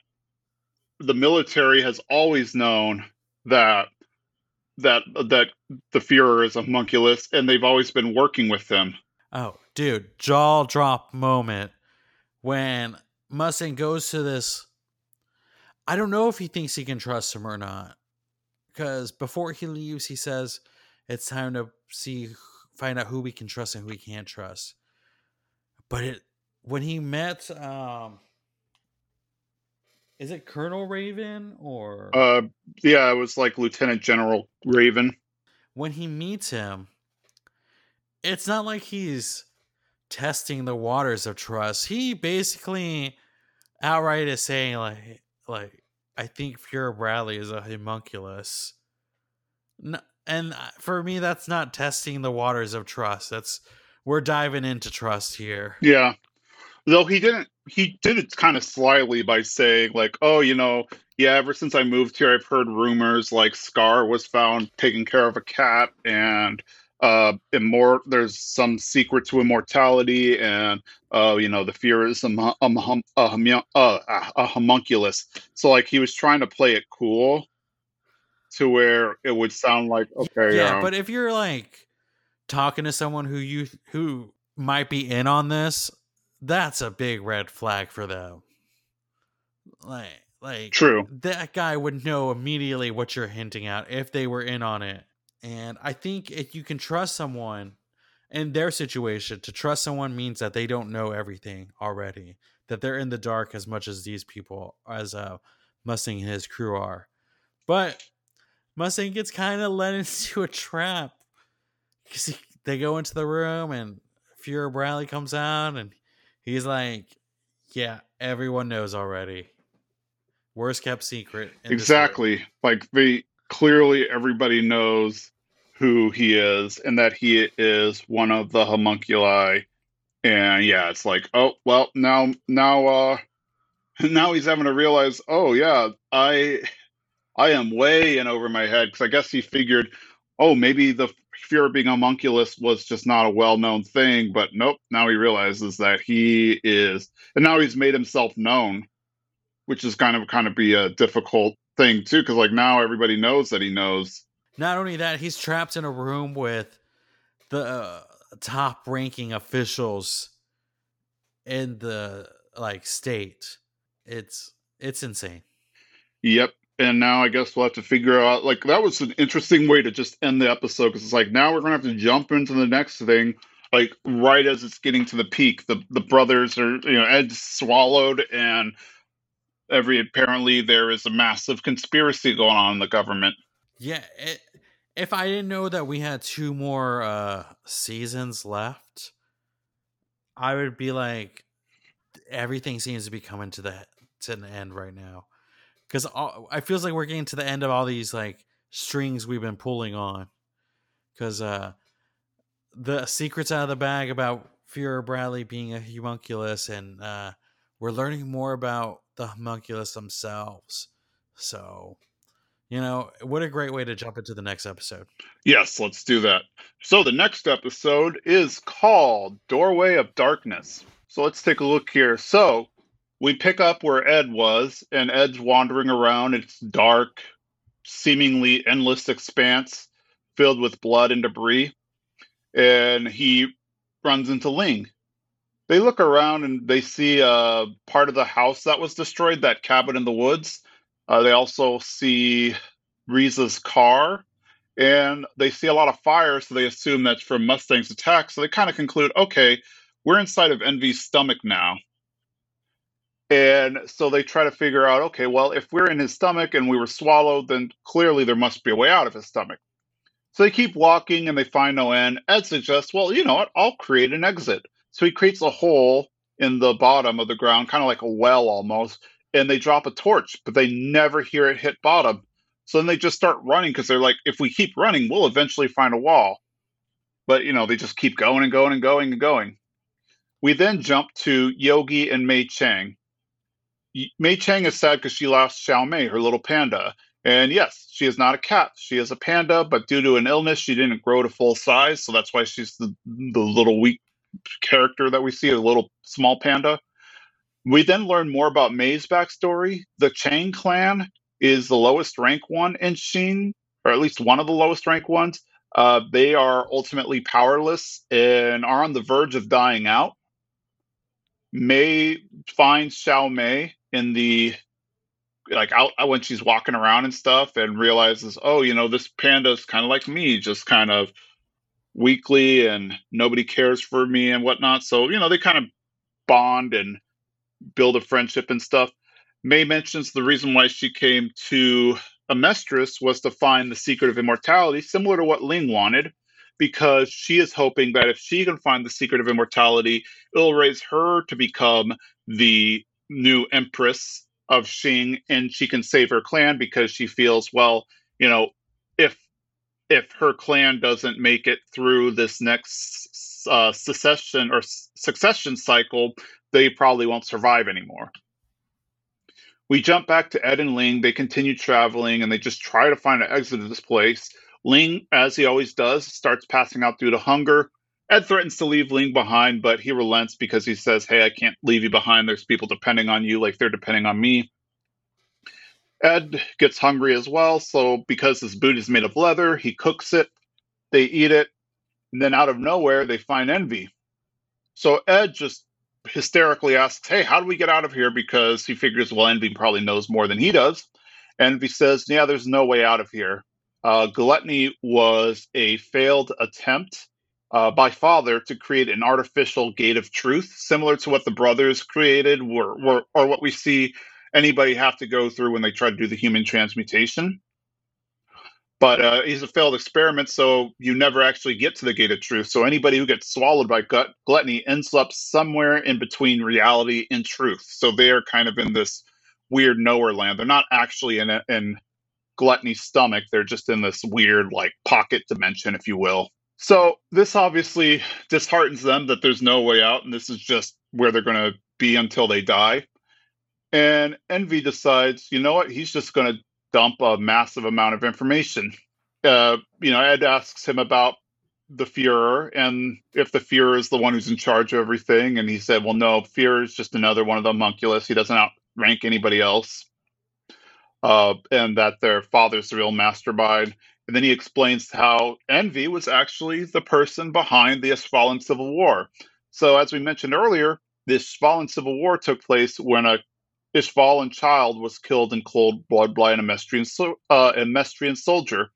the military has always known that that that the Fuhrer is a homunculus, and they've always been working with them. Oh, dude, jaw drop moment when Mustang goes to this. I don't know if he thinks he can trust him or not, because before he leaves, he says it's time to see, find out who we can trust and who we can't trust. But it when he met um is it Colonel Raven or? Uh, yeah, it was like Lieutenant General Raven. When he meets him, it's not like he's testing the waters of trust. He basically outright is saying like, like I think Fuhrer Bradley is a homunculus. No, and for me, that's not testing the waters of trust. That's we're diving into trust here. Yeah. Though he didn't, he did it kind of slyly by saying, like, oh, you know, yeah, ever since I moved here, I've heard rumors like Scar was found taking care of a cat and uh immort there's some secret to immortality and uh you know the Fuhrer is a, a, a, a, a homunculus. So like he was trying to play it cool to where it would sound like okay yeah um, but if you're like talking to someone who you who might be in on this that's a big red flag for them. Like like true. that guy would know immediately what you're hinting at if they were in on it. And i think if you can trust someone in their situation to trust someone means that they don't know everything already that they're in the dark as much as these people as uh mustang and his crew are. But Mustang gets kind of led into a trap because they go into the room and Fuhrer Bradley comes out and he's like, "Yeah, everyone knows already. Worst kept secret." Exactly. Like they clearly everybody knows who he is and that he is one of the homunculi. And yeah, it's like, oh well, now now uh now he's having to realize, oh yeah, I I am way in over my head because I guess he figured, oh, maybe the fear of being homunculus was just not a well known thing. But nope, now he realizes that he is, and now he's made himself known, which is kind of kind of be a difficult thing too, because like now everybody knows that he knows. Not only that, he's trapped in a room with the uh, top ranking officials in the like state. It's it's insane. Yep and now I guess we'll have to figure out. Like that was an interesting way to just end the episode because it's like now we're gonna have to jump into the next thing, like right as it's getting to the peak. The the brothers are you know Ed's swallowed, and every apparently there is a massive conspiracy going on in the government. Yeah, it, if I didn't know that we had two more uh seasons left, I would be like, everything seems to be coming to the to an end right now because I feels like we're getting to the end of all these like strings we've been pulling on. Because uh the secrets out of the bag about Fuhrer Bradley being a homunculus and uh we're learning more about the homunculus themselves. So you know what a great way to jump into the next episode. Yes let's do that. So the next episode is called doorway of darkness. So let's take a look here. So we pick up where Ed was, and Ed's wandering around. It's dark, seemingly endless expanse filled with blood and debris. And he runs into Ling. They look around and they see uh, part of the house that was destroyed, that cabin in the woods. Uh, they also see Riza's car, and they see a lot of fire, so they assume that's from Mustang's attack. So they kind of conclude, okay, we're inside of Envy's stomach now. And so they try to figure out okay, well, if we're in his stomach and we were swallowed, then clearly there must be a way out of his stomach. So they keep walking and they find no end. Ed suggests, well, you know what? I'll create an exit. So he creates a hole in the bottom of the ground, kind of like a well almost. And they drop a torch, but they never hear it hit bottom. So then they just start running because they're like, if we keep running, we'll eventually find a wall. But, you know, they just keep going and going and going and going. We then jump to Yoki and Mei Chang. Mei Chang is sad because she lost Xiao Mei, her little panda. And yes, she is not a cat. She is a panda, but due to an illness, she didn't grow to full size. So that's why she's the, the little weak character that we see, a little small panda. We then learn more about Mei's backstory. The Chang clan is the lowest rank one in Xing, or at least one of the lowest rank ones. Uh, they are ultimately powerless and are on the verge of dying out. Mei finds Xiao Mei in the like out when she's walking around and stuff and realizes, oh, you know, this panda's kind of like me, just kind of weakly and nobody cares for me and whatnot. So, you know, they kind of bond and build a friendship and stuff. Mei mentions the reason why she came to Amestris was to find the secret of immortality, similar to what Ling wanted because she is hoping that if she can find the secret of immortality, it'll raise her to become the new empress of Xing and she can save her clan because she feels, well, you know, if if her clan doesn't make it through this next uh, secession or succession cycle, they probably won't survive anymore. We jump back to Ed and Ling. They continue traveling and they just try to find an exit of this place. Ling, as he always does, starts passing out due to hunger. Ed threatens to leave Ling behind, but he relents because he says, Hey, I can't leave you behind. There's people depending on you like they're depending on me. Ed gets hungry as well, so because his boot is made of leather, he cooks it, they eat it, and then out of nowhere, they find Envy. So Ed just hysterically asks, Hey, how do we get out of here? Because he figures, well, Envy probably knows more than he does. Envy says, Yeah, there's no way out of here. Uh, Gluttony was a failed attempt uh, by Father to create an artificial gate of truth, similar to what the brothers created, or, or, or what we see anybody have to go through when they try to do the human transmutation. But uh, he's a failed experiment, so you never actually get to the gate of truth. So anybody who gets swallowed by gut gluttony ends up somewhere in between reality and truth. So they're kind of in this weird nowhere land. They're not actually in in gluttony's stomach. They're just in this weird like pocket dimension, if you will. So this obviously disheartens them that there's no way out, and this is just where they're going to be until they die. And Envy decides, you know what? He's just going to dump a massive amount of information. Uh, you know, Ed asks him about the Fuhrer and if the Fuhrer is the one who's in charge of everything. And he said, well, no, Fuhrer is just another one of the homunculus. He doesn't outrank anybody else. Uh, and that their father's the real mastermind. And then he explains how Envy was actually the person behind the Ishvalan Civil War. So, as we mentioned earlier, the Ishvalan Civil War took place when a Ishvalan child was killed in cold blood by an Amestrian, uh, Amestrian soldier.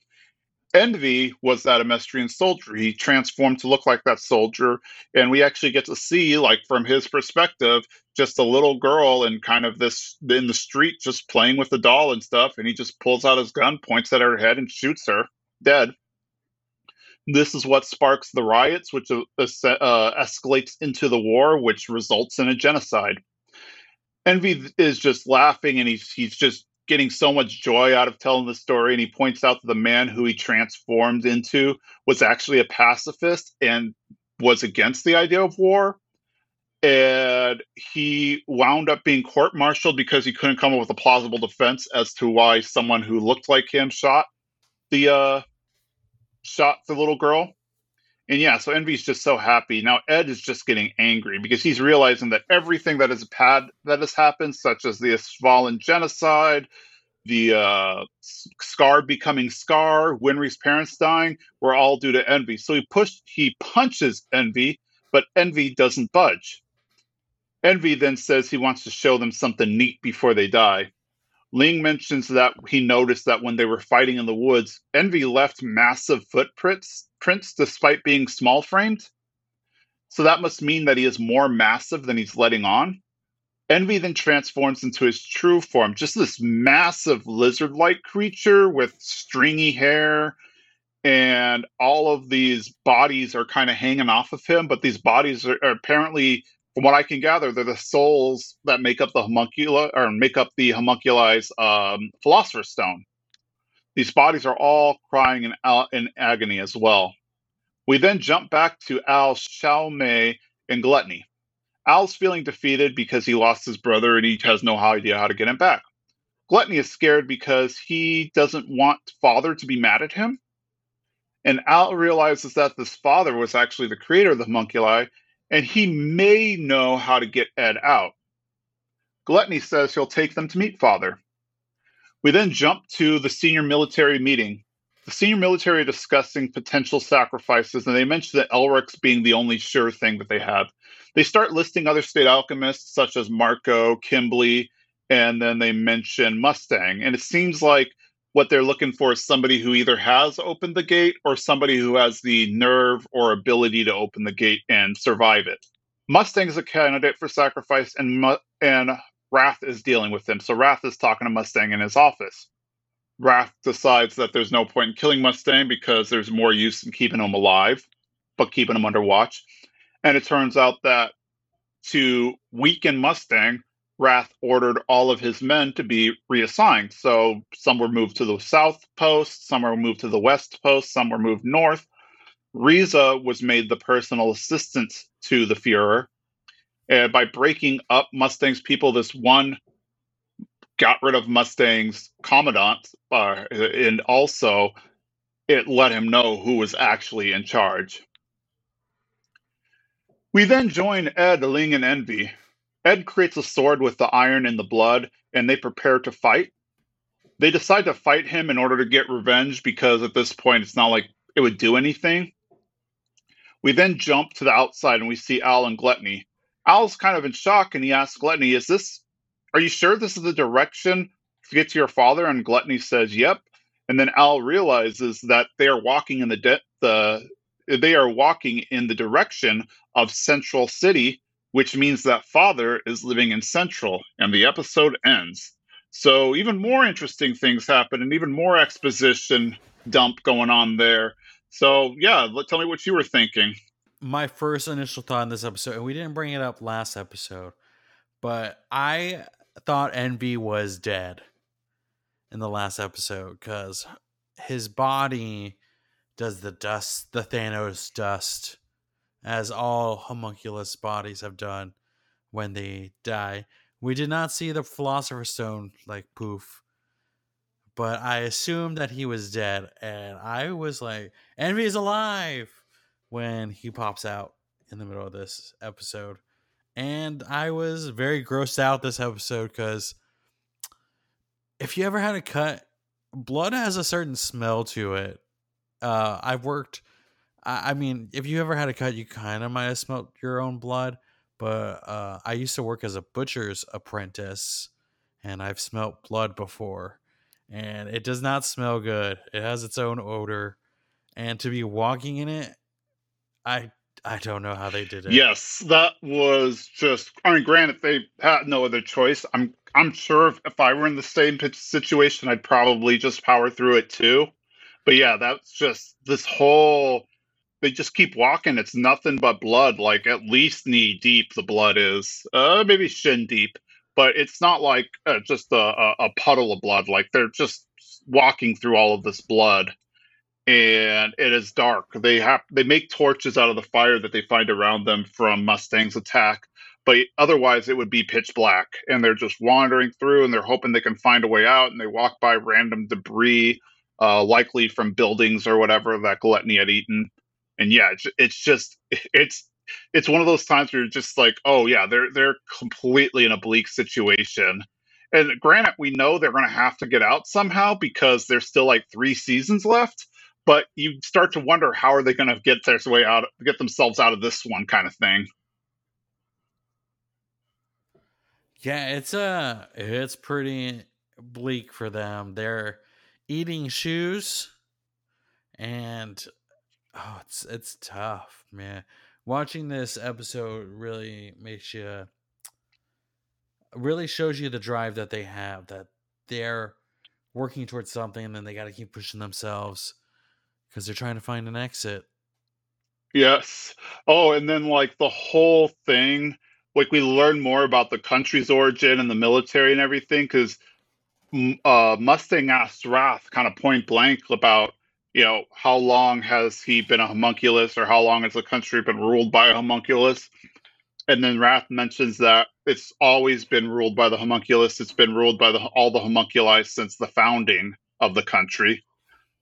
Envy was that Amestrian soldier. He transformed to look like that soldier, and we actually get to see, like from his perspective, just a little girl and kind of this in the street, just playing with the doll and stuff. And he just pulls out his gun, points at her head, and shoots her dead. This is what sparks the riots, which uh, uh escalates into the war, which results in a genocide. Envy is just laughing and he's he's just getting so much joy out of telling the story and he points out that the man who he transformed into was actually a pacifist and was against the idea of war. And he wound up being court-martialed because he couldn't come up with a plausible defense as to why someone who looked like him shot the uh shot the little girl and yeah, so Envy's just so happy. Now Ed is just getting angry because he's realizing that everything that has had that has happened, such as the Ishvalan genocide, the uh, Scar becoming Scar, Winry's parents dying, were all due to Envy. So he pushed, he punches Envy, but Envy doesn't budge. Envy then says he wants to show them something neat before they die. Ling mentions that he noticed that when they were fighting in the woods, Envy left massive footprints prints despite being small framed. So that must mean that he is more massive than he's letting on. Envy then transforms into his true form, just this massive lizard like creature with stringy hair, and all of these bodies are kind of hanging off of him, but these bodies are, are apparently from what I can gather, they're the souls that make up the homuncula or make up the homunculi's um, philosopher's stone. These bodies are all crying in, in agony as well. We then jump back to Al Xiao Mei and Gluttony. Al's feeling defeated because he lost his brother and he has no idea how to get him back. Gluttony is scared because he doesn't want father to be mad at him. And Al realizes that this father was actually the creator of the homunculi and he may know how to get Ed out. Gluttony says he'll take them to meet Father. We then jump to the senior military meeting. The senior military are discussing potential sacrifices, and they mention that Elric's being the only sure thing that they have. They start listing other state alchemists such as Marcoh, Kimblee, and then they mention Mustang. And it seems like what they're looking for is somebody who either has opened the gate or somebody who has the nerve or ability to open the gate and survive it. Mustang is a candidate for sacrifice, and and Wrath is dealing with him. So Wrath is talking to Mustang in his office. Wrath decides that there's no point in killing Mustang because there's more use in keeping him alive, but keeping him under watch. And it turns out that to weaken Mustang, Wrath ordered all of his men to be reassigned. So some were moved to the south post, some were moved to the west post, some were moved north. Riza was made the personal assistant to the Fuhrer. And by breaking up Mustang's people, this one got rid of Mustang's commandant, uh, and also it let him know who was actually in charge. We then join Ed, Ling, and Envy. Ed creates a sword with the iron and the blood, and they prepare to fight. They decide to fight him in order to get revenge because at this point it's not like it would do anything. We then jump to the outside and we see Al and Gluttony. Al's kind of in shock and he asks Gluttony, Is this, are you sure this is the direction to get to your father? And Gluttony says, Yep. And then Al realizes that they are walking in the, de- the they are walking in the direction of Central City, which means that father is living in Central, and the episode ends. So even more interesting things happen, and even more exposition dump going on there. So yeah, tell me what you were thinking. My first initial thought in this episode, and we didn't bring it up last episode, but I thought Envy was dead in the last episode because his body does the dust, the Thanos dust, as all homunculus bodies have done when they die. We did not see the Philosopher's Stone like poof, but I assumed that he was dead, and I was like, "Envy is alive!" when he pops out in the middle of this episode, and I was very grossed out this episode because if you ever had a cut, blood has a certain smell to it uh, I've worked. I, I, mean, if you ever had a cut, you kind of might have smelt your own blood. But uh, I used to work as a butcher's apprentice, and I've smelt blood before, and it does not smell good. It has its own odor, and to be walking in it, I I don't know how they did it. Yes, that was just. I mean, granted, they had no other choice. I'm I'm sure if, if I were in the same situation, I'd probably just power through it too but yeah, that's just this whole. They just keep walking. It's nothing but blood. Like at least knee deep, the blood is. Uh, maybe shin deep, but it's not like uh, just a, a puddle of blood. Like they're just walking through all of this blood, and it is dark. They have they make torches out of the fire that they find around them from Mustang's attack but otherwise it would be pitch black and they're just wandering through and they're hoping they can find a way out and they walk by random debris uh, likely from buildings or whatever that Gluttony had eaten. And yeah, it's, it's just it's it's one of those times where you're just like, oh yeah, they're they're completely in a bleak situation. And granted, we know they're going to have to get out somehow because there's still like three seasons left. But you start to wonder how are they going to get their way out, get themselves out of this one kind of thing. Yeah, it's uh it's pretty bleak for them. They're eating shoes and oh it's it's tough man. Watching this episode really makes you really shows you the drive that they have that they're working towards something and then they got to keep pushing themselves because they're trying to find an exit. Yes. Oh and then like the whole thing like we learn more about the country's origin and the military and everything because uh, Mustang asked Wrath kind of point blank about, you know, how long has he been a homunculus or how long has the country been ruled by a homunculus? And then Wrath mentions that it's always been ruled by the homunculus. It's been ruled by the, all the homunculi since the founding of the country.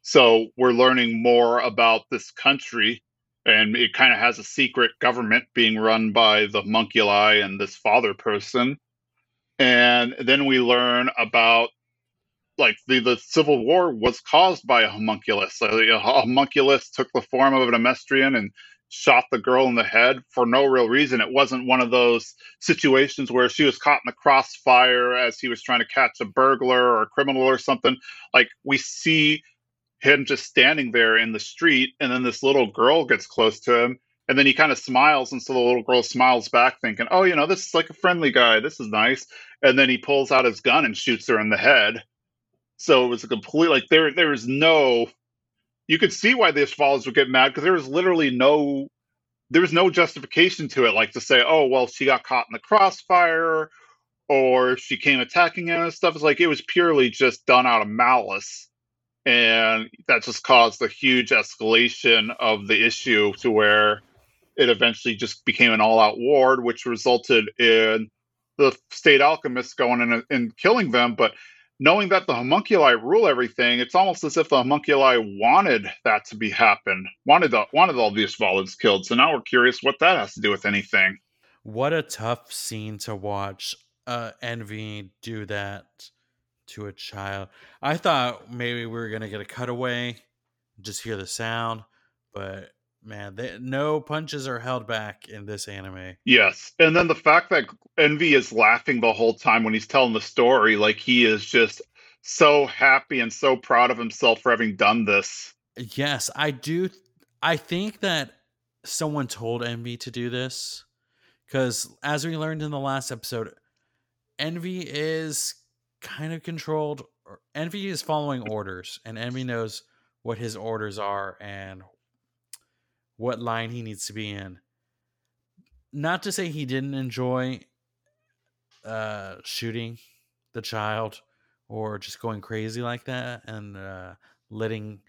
So we're learning more about this country, and it kind of has a secret government being run by the homunculi and this father person. And then we learn about like the, the Civil War was caused by a homunculus. A, homunculus took the form of an Amestrian and shot the girl in the head for no real reason. It wasn't one of those situations where she was caught in the crossfire as he was trying to catch a burglar or a criminal or something. Like we see him just standing there in the street, and then this little girl gets close to him. And then he kind of smiles, and so the little girl smiles back, thinking, "Oh, you know, this is like a friendly guy. This is nice." And then he pulls out his gun and shoots her in the head so it was a complete like there there is no you could see why the followers would get mad because there was literally no there was no justification to it, like to say, oh well, she got caught in the crossfire, or she came attacking him and stuff. It's like it was purely just done out of malice. And that just caused a huge escalation of the issue to where it eventually just became an all out war, which resulted in the state alchemists going in and killing them. But knowing that the homunculi rule everything, it's almost as if the homunculi wanted that to be happen, wanted the, wanted all these Volans killed. So now we're curious what that has to do with anything. What a tough scene to watch. Uh, Envy do that to a child. I thought maybe we were gonna get a cutaway, just hear the sound, but man, they, no punches are held back in this anime. Yes, and then the fact that Envy is laughing the whole time when he's telling the story, like he is just so happy and so proud of himself for having done this. Yes, I do. I think that someone told Envy to do this because, as we learned in the last episode, Envy is kind of controlled. Envy is following orders, and Envy knows what his orders are and what line he needs to be in. Not to say he didn't enjoy uh, shooting the child or just going crazy like that and uh, letting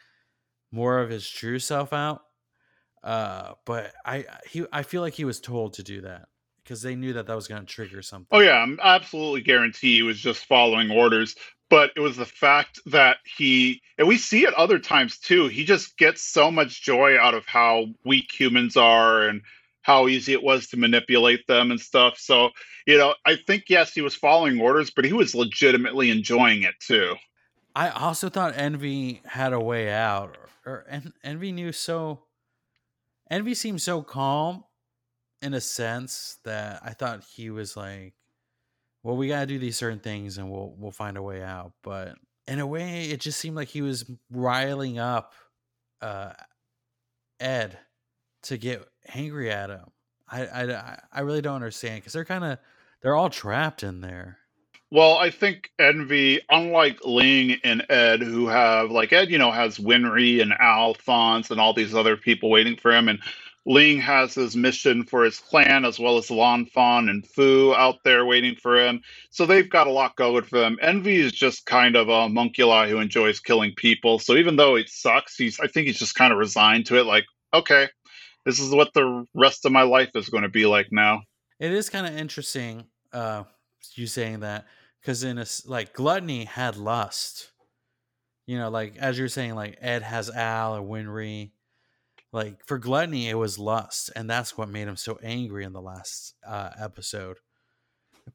more of his true self out. Uh, but I he I feel like he was told to do that because they knew that that was going to trigger something. Oh yeah, I'm absolutely guarantee he was just following orders. But it was the fact that he, and we see it other times too. He just gets so much joy out of how weak humans are and how easy it was to manipulate them and stuff. So you know, I think yes, he was following orders, but he was legitimately enjoying it too. I also thought Envy had a way out, or, or Envy knew so. Envy seemed so calm in a sense that I thought he was like, well, we gotta do these certain things and we'll we'll find a way out. But in a way, it just seemed like he was riling up uh, Ed to get angry at him. I I, I really don't understand because they're kind of they're all trapped in there. Well, I think Envy, unlike Ling and Ed, who have like Ed, you know, has Winry and Alphonse and all these other people waiting for him, and Ling has his mission for his clan, as well as Lan Fan and Fu out there waiting for him. So they've got a lot going for them. Envy is just kind of a homunculi who enjoys killing people. So even though it sucks, he's I think he's just kind of resigned to it. Like, okay, this is what the rest of my life is going to be like now. It is kind of interesting, uh, you saying that, because in a like gluttony had lust. You know, like as you're saying, like Ed has Al or Winry like for gluttony, it was lust, and that's what made him so angry in the last uh, episode.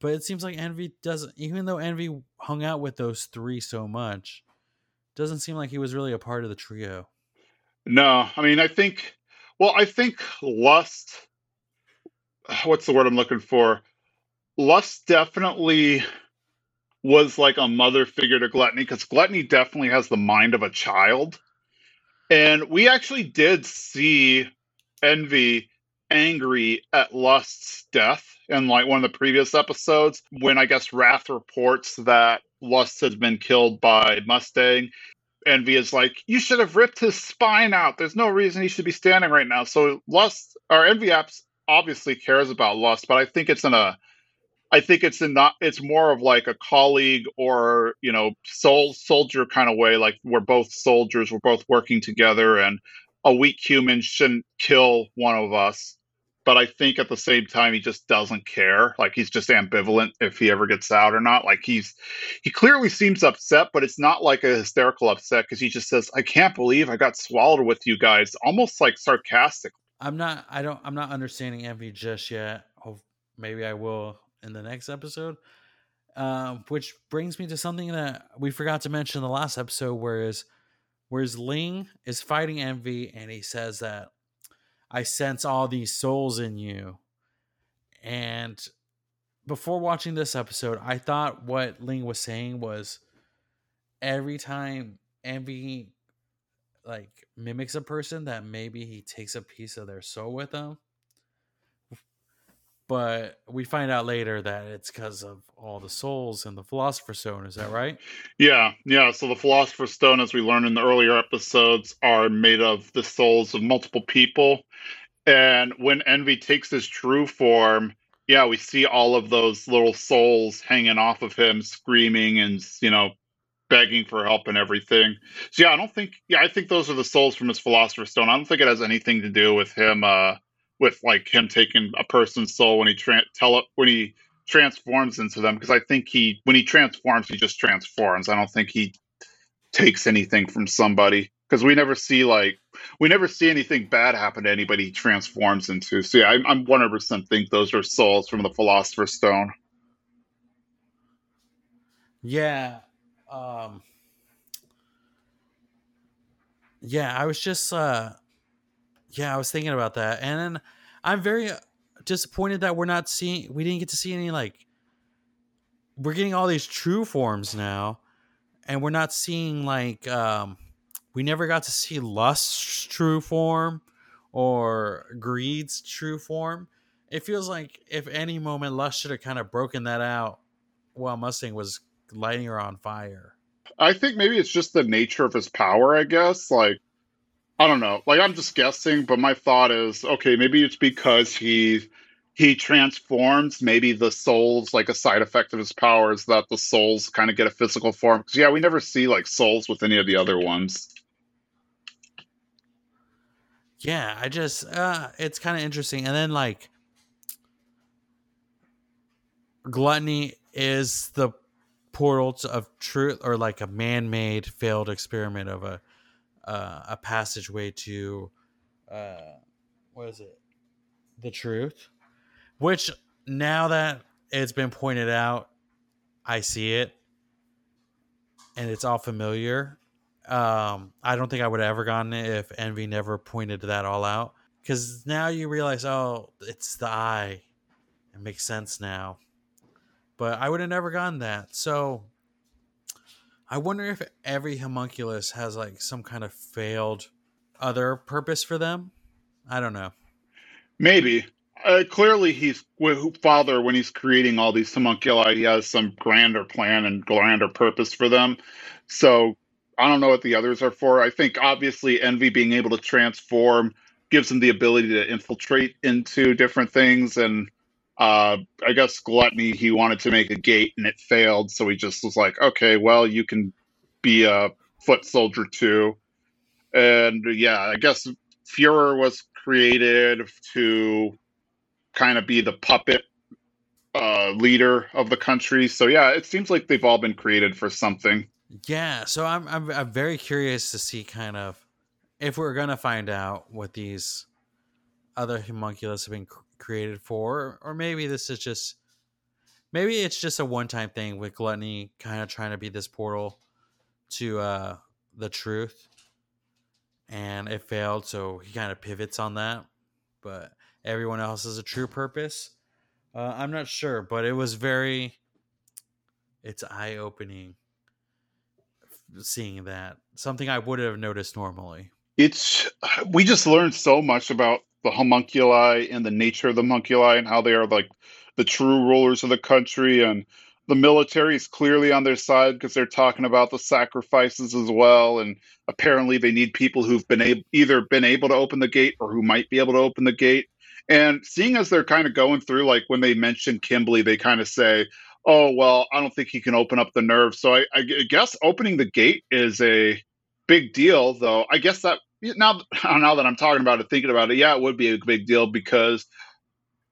But it seems like Envy doesn't, even though Envy hung out with those three so much, doesn't seem like he was really a part of the trio. No, I mean, I think, well, I think lust. What's the word I'm looking for? Lust definitely was like a mother figure to gluttony because gluttony definitely has the mind of a child and we actually did see Envy angry at Lust's death in like one of the previous episodes when I guess Wrath reports that Lust has been killed by Mustang. Envy is like, you should have ripped his spine out. There's no reason he should be standing right now. So Lust or Envy apps obviously cares about Lust, but I think it's in a I think it's not it's more of like a colleague or you know soul soldier kind of way. Like we're both soldiers, we're both working together, and a weak human shouldn't kill one of us. But I think at the same time he just doesn't care. Like he's just ambivalent if he ever gets out or not. Like he's he clearly seems upset, but it's not like a hysterical upset because he just says, "I can't believe I got swallowed with you guys," almost like sarcastic. I'm not. I don't. I'm not understanding envy just yet. maybe I will in the next episode. Um, which brings me to something that we forgot to mention in the last episode, whereas whereas Ling is fighting envy and he says that I sense all these souls in you. And before watching this episode, I thought what Ling was saying was every time envy like mimics a person that maybe he takes a piece of their soul with them but we find out later that it's because of all the souls in the philosopher's stone is that right yeah yeah so the philosopher's stone as we learned in the earlier episodes are made of the souls of multiple people and when envy takes his true form yeah, we see all of those little souls hanging off of him, screaming and you know begging for help and everything. So yeah, I don't think yeah, I think those are the souls from his philosopher's stone. I don't think it has anything to do with him uh with like him taking a person's soul when he tra- tell it when he transforms into them because I think he when he transforms he just transforms. I don't think he takes anything from somebody because we never see like we never see anything bad happen to anybody he transforms into. So yeah, I, I'm 100% think those are souls from the philosopher's stone. Yeah, um, yeah, I was just, uh, yeah, I was thinking about that, and I'm very disappointed that we're not seeing, we didn't get to see any like, we're getting all these true forms now, and we're not seeing like, um, we never got to see lust's true form or greed's true form. It feels like if any moment lust should have kind of broken that out while Mustang was lighting her on fire. I think maybe it's just the nature of his power, I guess. Like, I don't know. Like, I'm just guessing, but my thought is okay, maybe it's because he he transforms maybe the souls like a side effect of his powers that the souls kind of get a physical form. Because yeah we never see like souls with any of the other ones. Yeah i just uh it's kind of interesting. And then like gluttony is the portal of truth or like a man-made failed experiment of a uh, a passageway to uh, what is it? The truth which now that it's been pointed out i see it and it's all familiar. Um i don't think i would have ever gotten it if envy never pointed that all out. Because now you realize oh it's the eye. It makes sense now. But I would have never gotten that. So I wonder if every homunculus has like some kind of failed other purpose for them. I don't know. Maybe. Uh, clearly, he's father when he's creating all these homunculi. He has some grander plan and grander purpose for them. So I don't know what the others are for. I think obviously envy being able to transform gives him the ability to infiltrate into different things and uh, I guess Gluttony, he wanted to make a gate and it failed. So he just was like, okay, well, you can be a foot soldier too. And yeah, I guess Fuhrer was created to kind of be the puppet uh, leader of the country. So yeah, it seems like they've all been created for something. Yeah, so I'm I'm, I'm very curious to see kind of if we're gonna find out what these other homunculus have been created for, or maybe this is just maybe it's just a one time thing with Gluttony kind of trying to be this portal to uh the truth. And it failed, so he kind of pivots on that. But everyone else has a true purpose. Uh, I'm not sure, but it was very it's eye opening seeing that. Something I would have noticed normally. It's we just learned so much about the homunculi and the nature of the homunculi and how they are like the true rulers of the country. And the military is clearly on their side because they're talking about the sacrifices as well. And apparently they need people who've been able either been able to open the gate or who might be able to open the gate. And seeing as they're kind of going through like when they mention Kimberly, they kind of say oh well i don't think he can open up the nerve. So I, I guess opening the gate is a big deal though. I guess that now now that I'm talking about it, thinking about it, yeah, it would be a big deal because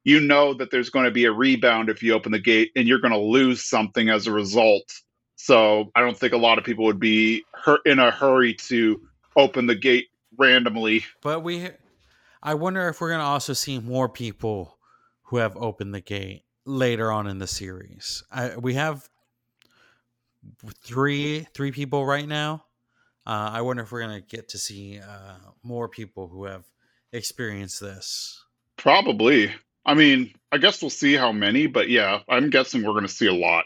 you know that there's going to be a rebound if you open the gate, and you're going to lose something as a result. So I don't think a lot of people would be in a hurry to open the gate randomly. But we, I wonder if we're going to also see more people who have opened the gate later on in the series. I, we have three three people right now uh, I wonder if we're going to get to see uh, more people who have experienced this. Probably. I mean, I guess we'll see how many, but yeah, I'm guessing we're going to see a lot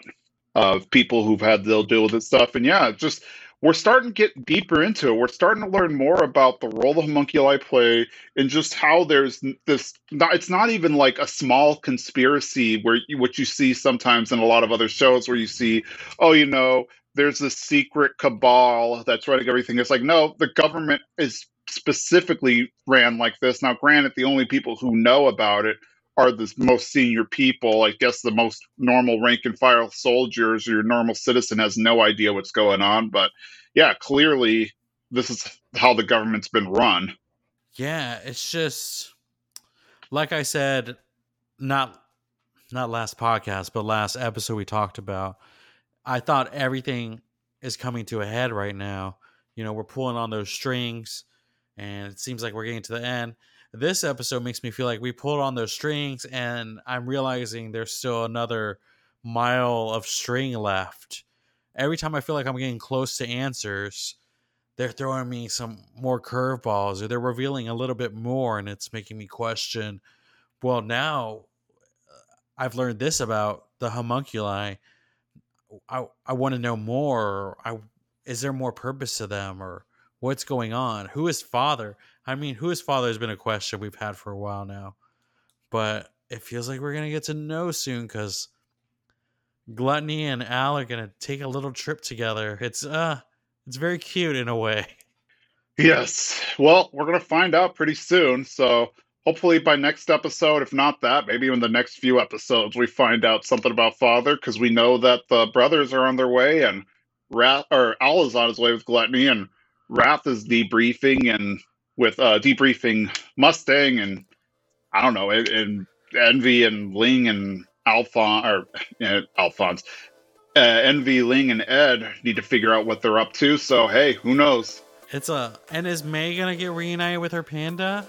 of people who've had they'll deal with this stuff. And yeah, just we're starting to get deeper into it. We're starting to learn more about the role the homunculi play and just how there's this. It's not even like a small conspiracy where you, what you see sometimes in a lot of other shows where you see, oh, you know, there's this secret cabal that's running everything. It's like, no, the government is specifically ran like this. Now, granted, the only people who know about it are the most senior people. I guess the most normal rank and file soldiers or your normal citizen has no idea what's going on. But yeah, clearly this is how the government's been run. Yeah, it's just like I said, not not last podcast, but last episode we talked about. I thought everything is coming to a head right now. You know, we're pulling on those strings and it seems like we're getting to the end. This episode makes me feel like we pulled on those strings and I'm realizing there's still another mile of string left. Every time I feel like I'm getting close to answers, they're throwing me some more curveballs or they're revealing a little bit more and it's making me question well now uh, i've learned this about the homunculi i i want to know more i is there more purpose to them or what's going on who is father i mean who is father has been a question we've had for a while now but it feels like we're gonna get to know soon because gluttony and al are gonna take a little trip together it's uh it's very cute in a way. Yes. Well, we're to find out pretty soon. So hopefully by next episode, if not that, maybe in the next few episodes, we find out something about Father because we know that the brothers are on their way and Wrath or Al is on his way with Gluttony and Wrath is debriefing and with uh debriefing Mustang and I don't know and Envy and Ling and Alphonse or uh, Alphonse uh, Envy, Ling, and Ed need to figure out what they're up to. So hey, who knows? It's a and is May gonna get reunited with her panda?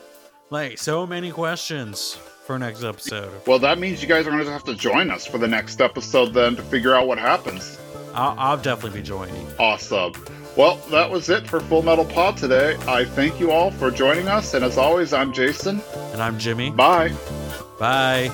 Like so many questions for next episode. Well, that means you guys are gonna have to join us for the next episode then to figure out what happens. I'll, I'll definitely be joining. Awesome. Well, that was it for Full Metal Pod today. I thank you all for joining us, and as always, I'm Jason. And I'm Jimmy. Bye. Bye.